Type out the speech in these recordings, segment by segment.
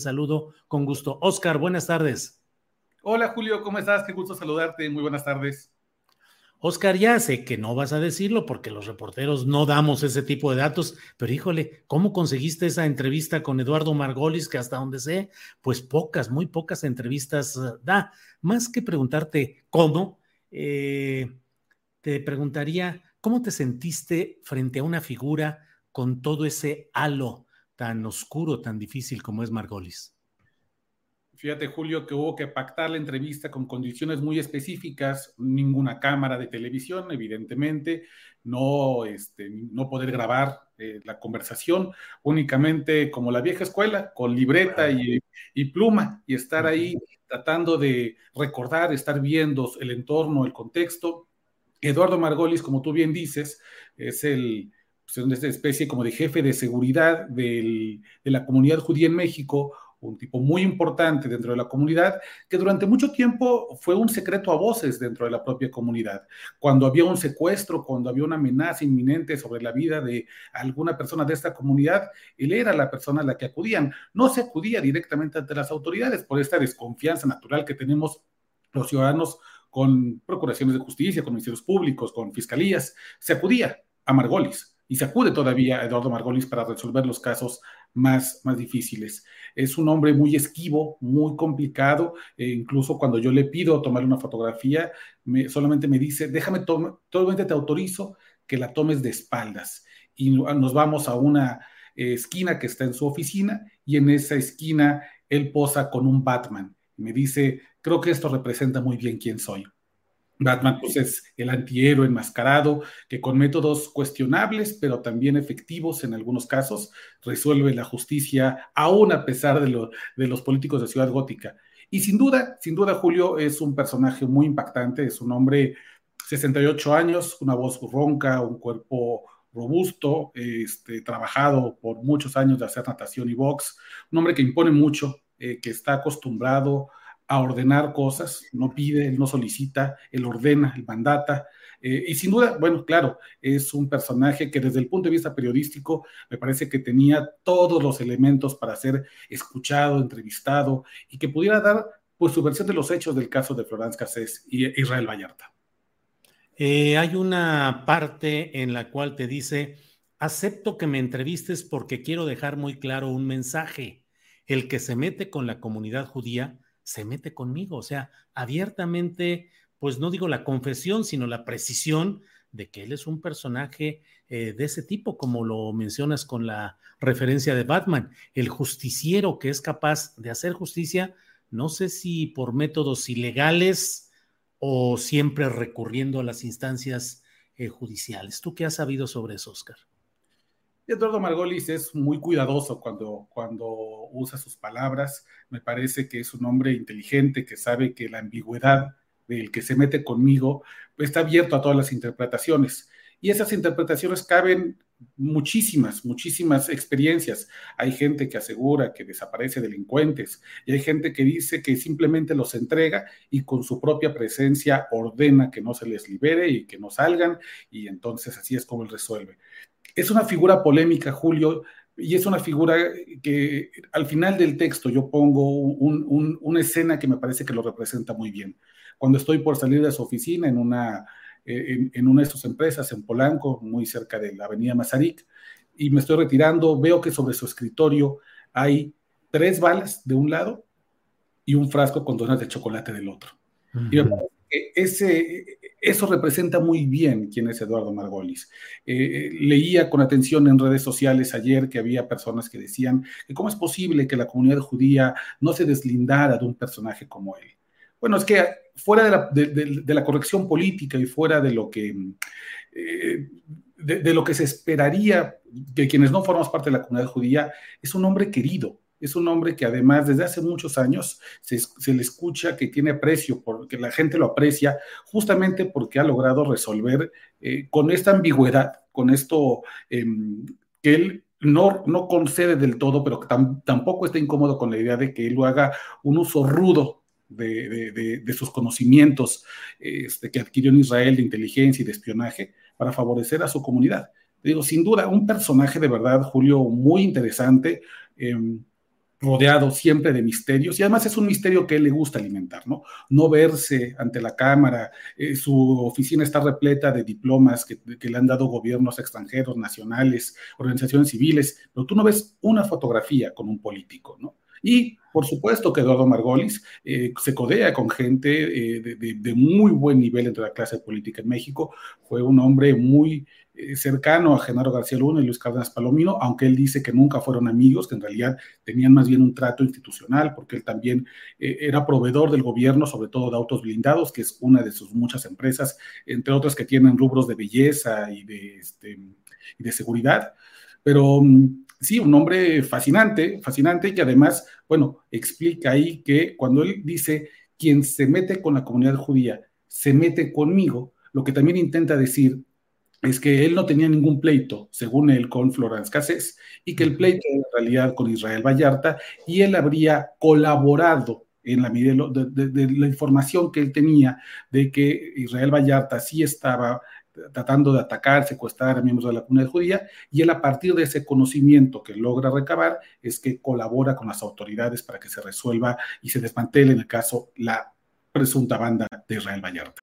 Saludo con gusto. Oscar, buenas tardes. Hola Julio, ¿cómo estás? Qué gusto saludarte. Muy buenas tardes. Oscar, ya sé que no vas a decirlo porque los reporteros no damos ese tipo de datos, pero híjole, ¿cómo conseguiste esa entrevista con Eduardo Margolis que hasta donde sé, pues pocas, muy pocas entrevistas eh, da? Más que preguntarte cómo, eh, te preguntaría, ¿cómo te sentiste frente a una figura con todo ese halo tan oscuro, tan difícil como es Margolis? Fíjate, Julio, que hubo que pactar la entrevista con condiciones muy específicas, ninguna cámara de televisión, evidentemente, no, este, no poder grabar eh, la conversación, únicamente como la vieja escuela, con libreta y, y pluma, y estar ahí tratando de recordar, estar viendo el entorno, el contexto. Eduardo Margolis, como tú bien dices, es el, pues, una especie como de jefe de seguridad del, de la comunidad judía en México, un tipo muy importante dentro de la comunidad, que durante mucho tiempo fue un secreto a voces dentro de la propia comunidad. Cuando había un secuestro, cuando había una amenaza inminente sobre la vida de alguna persona de esta comunidad, él era la persona a la que acudían. No se acudía directamente ante las autoridades por esta desconfianza natural que tenemos los ciudadanos con procuraciones de justicia, con ministerios públicos, con fiscalías. Se acudía a Margolis y se acude todavía a Eduardo Margolis para resolver los casos más, más difíciles. Es un hombre muy esquivo, muy complicado, e incluso cuando yo le pido tomar una fotografía, me, solamente me dice, déjame, solamente te autorizo que la tomes de espaldas. Y nos vamos a una esquina que está en su oficina y en esa esquina él posa con un Batman. Me dice, creo que esto representa muy bien quién soy. Batman pues, es el antihéroe enmascarado que con métodos cuestionables, pero también efectivos en algunos casos, resuelve la justicia, aún a pesar de, lo, de los políticos de Ciudad Gótica. Y sin duda, sin duda, Julio es un personaje muy impactante, es un hombre 68 años, una voz ronca, un cuerpo robusto, este, trabajado por muchos años de hacer natación y box, un hombre que impone mucho, eh, que está acostumbrado a ordenar cosas, no pide, él no solicita, él ordena, él mandata. Eh, y sin duda, bueno, claro, es un personaje que desde el punto de vista periodístico me parece que tenía todos los elementos para ser escuchado, entrevistado y que pudiera dar pues su versión de los hechos del caso de Florence Cassés y Israel Vallarta. Eh, hay una parte en la cual te dice, acepto que me entrevistes porque quiero dejar muy claro un mensaje. El que se mete con la comunidad judía se mete conmigo, o sea, abiertamente, pues no digo la confesión, sino la precisión de que él es un personaje eh, de ese tipo, como lo mencionas con la referencia de Batman, el justiciero que es capaz de hacer justicia, no sé si por métodos ilegales o siempre recurriendo a las instancias eh, judiciales. ¿Tú qué has sabido sobre eso, Oscar? Eduardo Margolis es muy cuidadoso cuando, cuando usa sus palabras. Me parece que es un hombre inteligente que sabe que la ambigüedad del que se mete conmigo está abierto a todas las interpretaciones. Y esas interpretaciones caben muchísimas, muchísimas experiencias. Hay gente que asegura que desaparece delincuentes y hay gente que dice que simplemente los entrega y con su propia presencia ordena que no se les libere y que no salgan y entonces así es como él resuelve. Es una figura polémica, Julio, y es una figura que al final del texto yo pongo una escena que me parece que lo representa muy bien. Cuando estoy por salir de su oficina en una, eh, en, una de sus empresas en Polanco, muy cerca de la avenida Mazarik, y me estoy retirando, veo que sobre su escritorio hay tres balas de un lado y un frasco con donas de chocolate del otro. Y me parece que ese, eso representa muy bien quién es Eduardo Margolis. Eh, leía con atención en redes sociales ayer que había personas que decían que cómo es posible que la comunidad judía no se deslindara de un personaje como él. Bueno, es que fuera de la, corrección política y fuera de lo que... Eh, de, lo que se esperaría de quienes no formamos parte de la comunidad judía, es un hombre querido, es un hombre que además desde hace muchos años se, le escucha que tiene aprecio, porque la gente lo aprecia, justamente porque ha logrado resolver eh, con esta ambigüedad, con esto em, que él no, no concede del todo, pero que tampoco está incómodo con la idea de que él lo haga un uso rudo de, sus conocimientos este, que adquirió en Israel de inteligencia y de espionaje para favorecer a su comunidad. Digo, sin duda, un personaje de verdad, Julio, muy interesante. Em, rodeado siempre de misterios y además es un misterio que él le gusta alimentar, ¿no? No verse ante la cámara, eh, su oficina está repleta de diplomas que, le han dado gobiernos extranjeros, nacionales, organizaciones civiles, pero tú no ves una fotografía con un político, ¿no? Y por supuesto que Eduardo Margolis eh, se codea con gente eh, de, de, muy buen nivel entre la clase política en México. Fue un hombre muy cercano a Genaro García Luna y Luis Cárdenas Palomino, aunque él dice que nunca fueron amigos, que en realidad tenían más bien un trato institucional, porque él también eh, era proveedor del gobierno, sobre todo de autos blindados, que es una de sus muchas empresas, entre otras que tienen rubros de belleza y de, este, y de seguridad. Pero mm, sí, un hombre fascinante, fascinante, que además, bueno, explica ahí que cuando él dice, quien se mete con la comunidad judía, se mete conmigo, lo que también intenta decir es que él no tenía ningún pleito, según él, con Florence Cassés, y que el pleito era en realidad con Israel Vallarta, y él habría colaborado en la medida de, la información que él tenía de que Israel Vallarta sí estaba tratando de atacar, secuestrar a miembros de la comunidad judía, y él a partir de ese conocimiento que logra recabar es que colabora con las autoridades para que se resuelva y se desmantele en el caso la presunta banda de Israel Vallarta.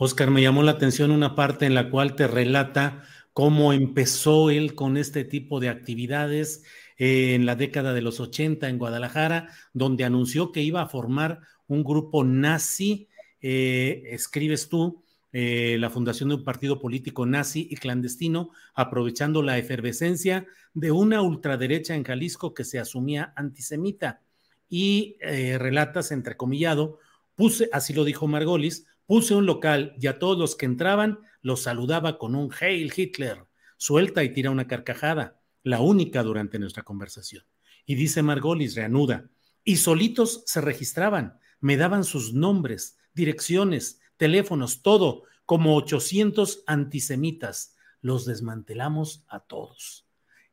Oscar, me llamó la atención una parte en la cual te relata cómo empezó él con este tipo de actividades eh, en la década de los 80 en Guadalajara, donde anunció que iba a formar un grupo nazi eh, escribes tú eh, la fundación de un partido político nazi y clandestino, aprovechando la efervescencia de una ultraderecha en Jalisco que se asumía antisemita. Y relatas, entrecomillado, puse, así lo dijo Margolis, puse un local y a todos los que entraban los saludaba con un Hail Hitler, suelta y tira una carcajada, la única durante nuestra conversación. Y dice Margolis, reanuda, y solitos se registraban, me daban sus nombres, direcciones, teléfonos, todo, como 800 antisemitas. Los desmantelamos a todos.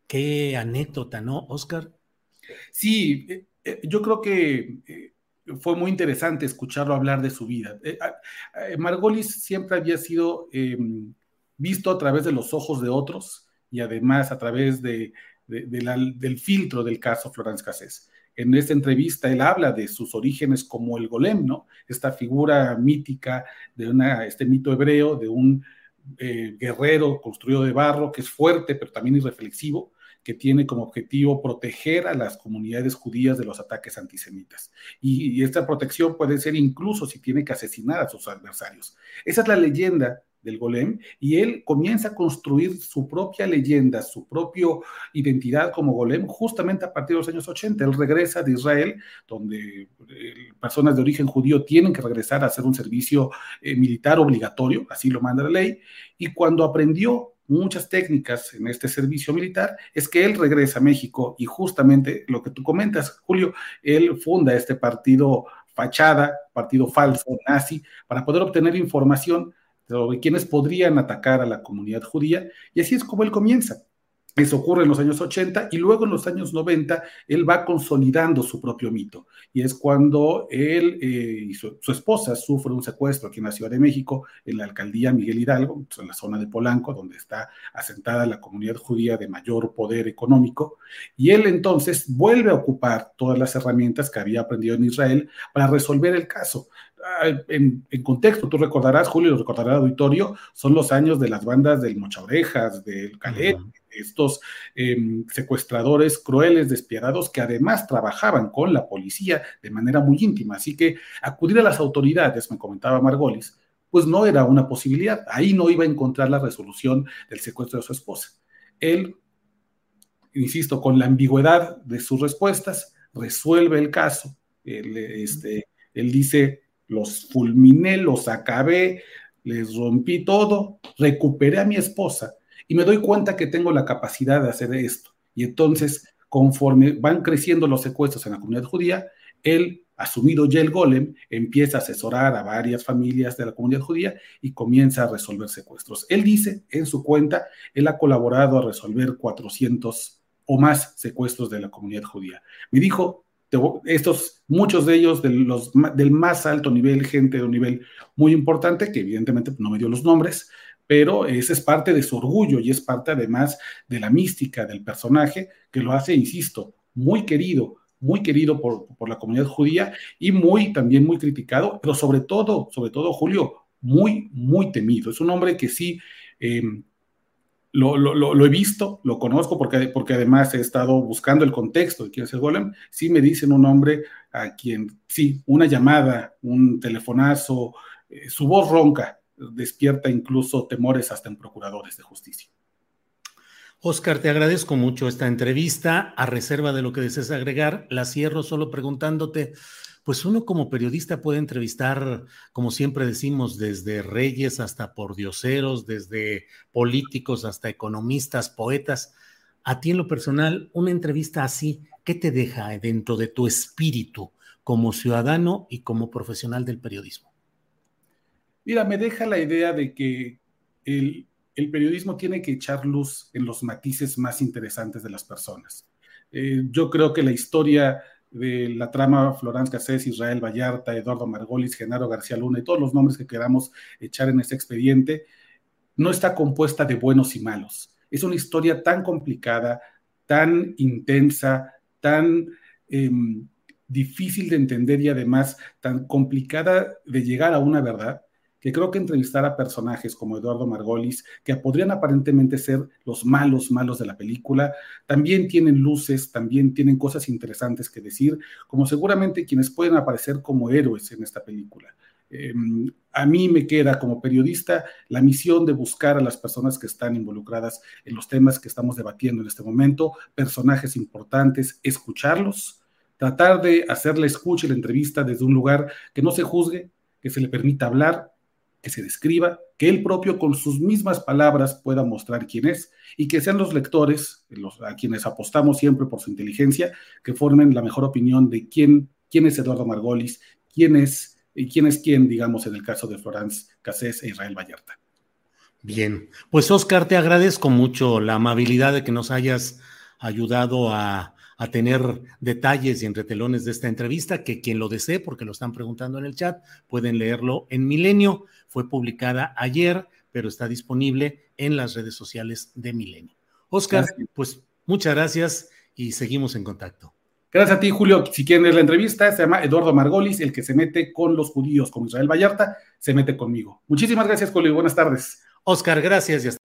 Qué anécdota, ¿no, Oscar? Sí, eh, eh, yo creo que eh, fue muy interesante escucharlo hablar de su vida. Margolis siempre había sido em, visto a través de los ojos de otros y además a través de, del filtro del caso Florence Cassés. En esta entrevista él habla de sus orígenes como el golem, ¿no? Esta figura mítica de una, este mito hebreo de un guerrero construido de barro que es fuerte pero también irreflexivo que tiene como objetivo proteger a las comunidades judías de los ataques antisemitas. Y, esta protección puede ser incluso si tiene que asesinar a sus adversarios. Esa es la leyenda del golem y él comienza a construir su propia leyenda, su propia identidad como golem justamente a partir de los años 80. Él regresa de Israel, donde eh, personas de origen judío tienen que regresar a hacer un servicio eh, militar obligatorio, así lo manda la ley, y cuando aprendió muchas técnicas en este servicio militar, es que él regresa a México y justamente lo que tú comentas, Julio, él funda este partido fachada, partido falso, nazi, para poder obtener información sobre quienes podrían atacar a la comunidad judía, y así es como él comienza. Eso ocurre en los años 80 y luego en los años 90 él va consolidando su propio mito. Y es cuando él eh, y su, esposa sufren un secuestro aquí en la Ciudad de México, en la alcaldía Miguel Hidalgo, en la zona de Polanco, donde está asentada la comunidad judía de mayor poder económico. Y él entonces vuelve a ocupar todas las herramientas que había aprendido en Israel para resolver el caso. Ah, en, contexto, tú recordarás, Julio, lo recordará el auditorio, son los años de las bandas del Mocha Orejas, del Calet, estos em, secuestradores crueles, despiadados, que además trabajaban con la policía de manera muy íntima. Así que acudir a las autoridades, me comentaba Margolis, pues no era una posibilidad. Ahí no iba a encontrar la resolución del secuestro de su esposa. Él, insisto, con la ambigüedad de sus respuestas, resuelve el caso. Él, este, él dice, los fulminé, los acabé, les rompí todo, recuperé a mi esposa y me doy cuenta que tengo la capacidad de hacer esto. Y entonces, conforme van creciendo los secuestros en la comunidad judía, él, asumido ya el golem, empieza a asesorar a varias familias de la comunidad judía y comienza a resolver secuestros. Él dice en su cuenta, él ha colaborado a resolver 400 o más secuestros de la comunidad judía. Me dijo, estos, muchos de ellos de los, del más alto nivel, gente de un nivel muy importante, que evidentemente no me dio los nombres, pero ese es parte de su orgullo y es parte además de la mística del personaje que lo hace, insisto, muy querido, muy querido por, la comunidad judía y muy también muy criticado, pero sobre todo, sobre todo Julio, muy, muy temido. Es un hombre que sí, em, lo, he visto, lo conozco porque, porque además he estado buscando el contexto de quién es el golem. Sí me dicen un hombre a quien, sí, una llamada, un telefonazo, eh, su voz ronca, despierta incluso temores hasta en procuradores de justicia. Oscar, te agradezco mucho esta entrevista. A reserva de lo que desees agregar, la cierro solo preguntándote, pues uno como periodista puede entrevistar, como siempre decimos, desde reyes hasta pordioseros, desde políticos hasta economistas, poetas. A ti en lo personal, una entrevista así, ¿qué te deja dentro de tu espíritu como ciudadano y como profesional del periodismo? Mira, me deja la idea de que el, periodismo tiene que echar luz en los matices más interesantes de las personas. Eh, yo creo que la historia de la trama Florence Cassés, Israel Vallarta, Eduardo Margolis, Genaro García Luna y todos los nombres que queramos echar en este expediente, no está compuesta de buenos y malos. Es una historia tan complicada, tan intensa, tan em, difícil de entender y además tan complicada de llegar a una verdad, que creo que entrevistar a personajes como Eduardo Margolis, que podrían aparentemente ser los malos, malos de la película, también tienen luces, también tienen cosas interesantes que decir, como seguramente quienes pueden aparecer como héroes en esta película. Em, a mí me queda como periodista la misión de buscar a las personas que están involucradas en los temas que estamos debatiendo en este momento, personajes importantes, escucharlos, tratar de hacer la escucha y la entrevista desde un lugar que no se juzgue, que se le permita hablar, que se describa, que él propio con sus mismas palabras pueda mostrar quién es y que sean los lectores, a quienes apostamos siempre por su inteligencia, que formen la mejor opinión de quién, quién es Eduardo Margolis, quién es y quién es quién, digamos, en el caso de Florence Cassés e Israel Vallarta. Bien, pues Oscar, te agradezco mucho la amabilidad de que nos hayas ayudado a, tener detalles y entretelones de esta entrevista, que quien lo desee, porque lo están preguntando en el chat, pueden leerlo en Milenio. Fue publicada ayer, pero está disponible en las redes sociales de Milenio. Oscar, pues muchas gracias y seguimos en contacto. Gracias a ti, Julio. Si quieren leer la entrevista, se llama Eduardo Margolis, el que se mete con los judíos, con Israel Vallarta, se mete conmigo. Muchísimas gracias, Julio, buenas tardes. Oscar, gracias y hasta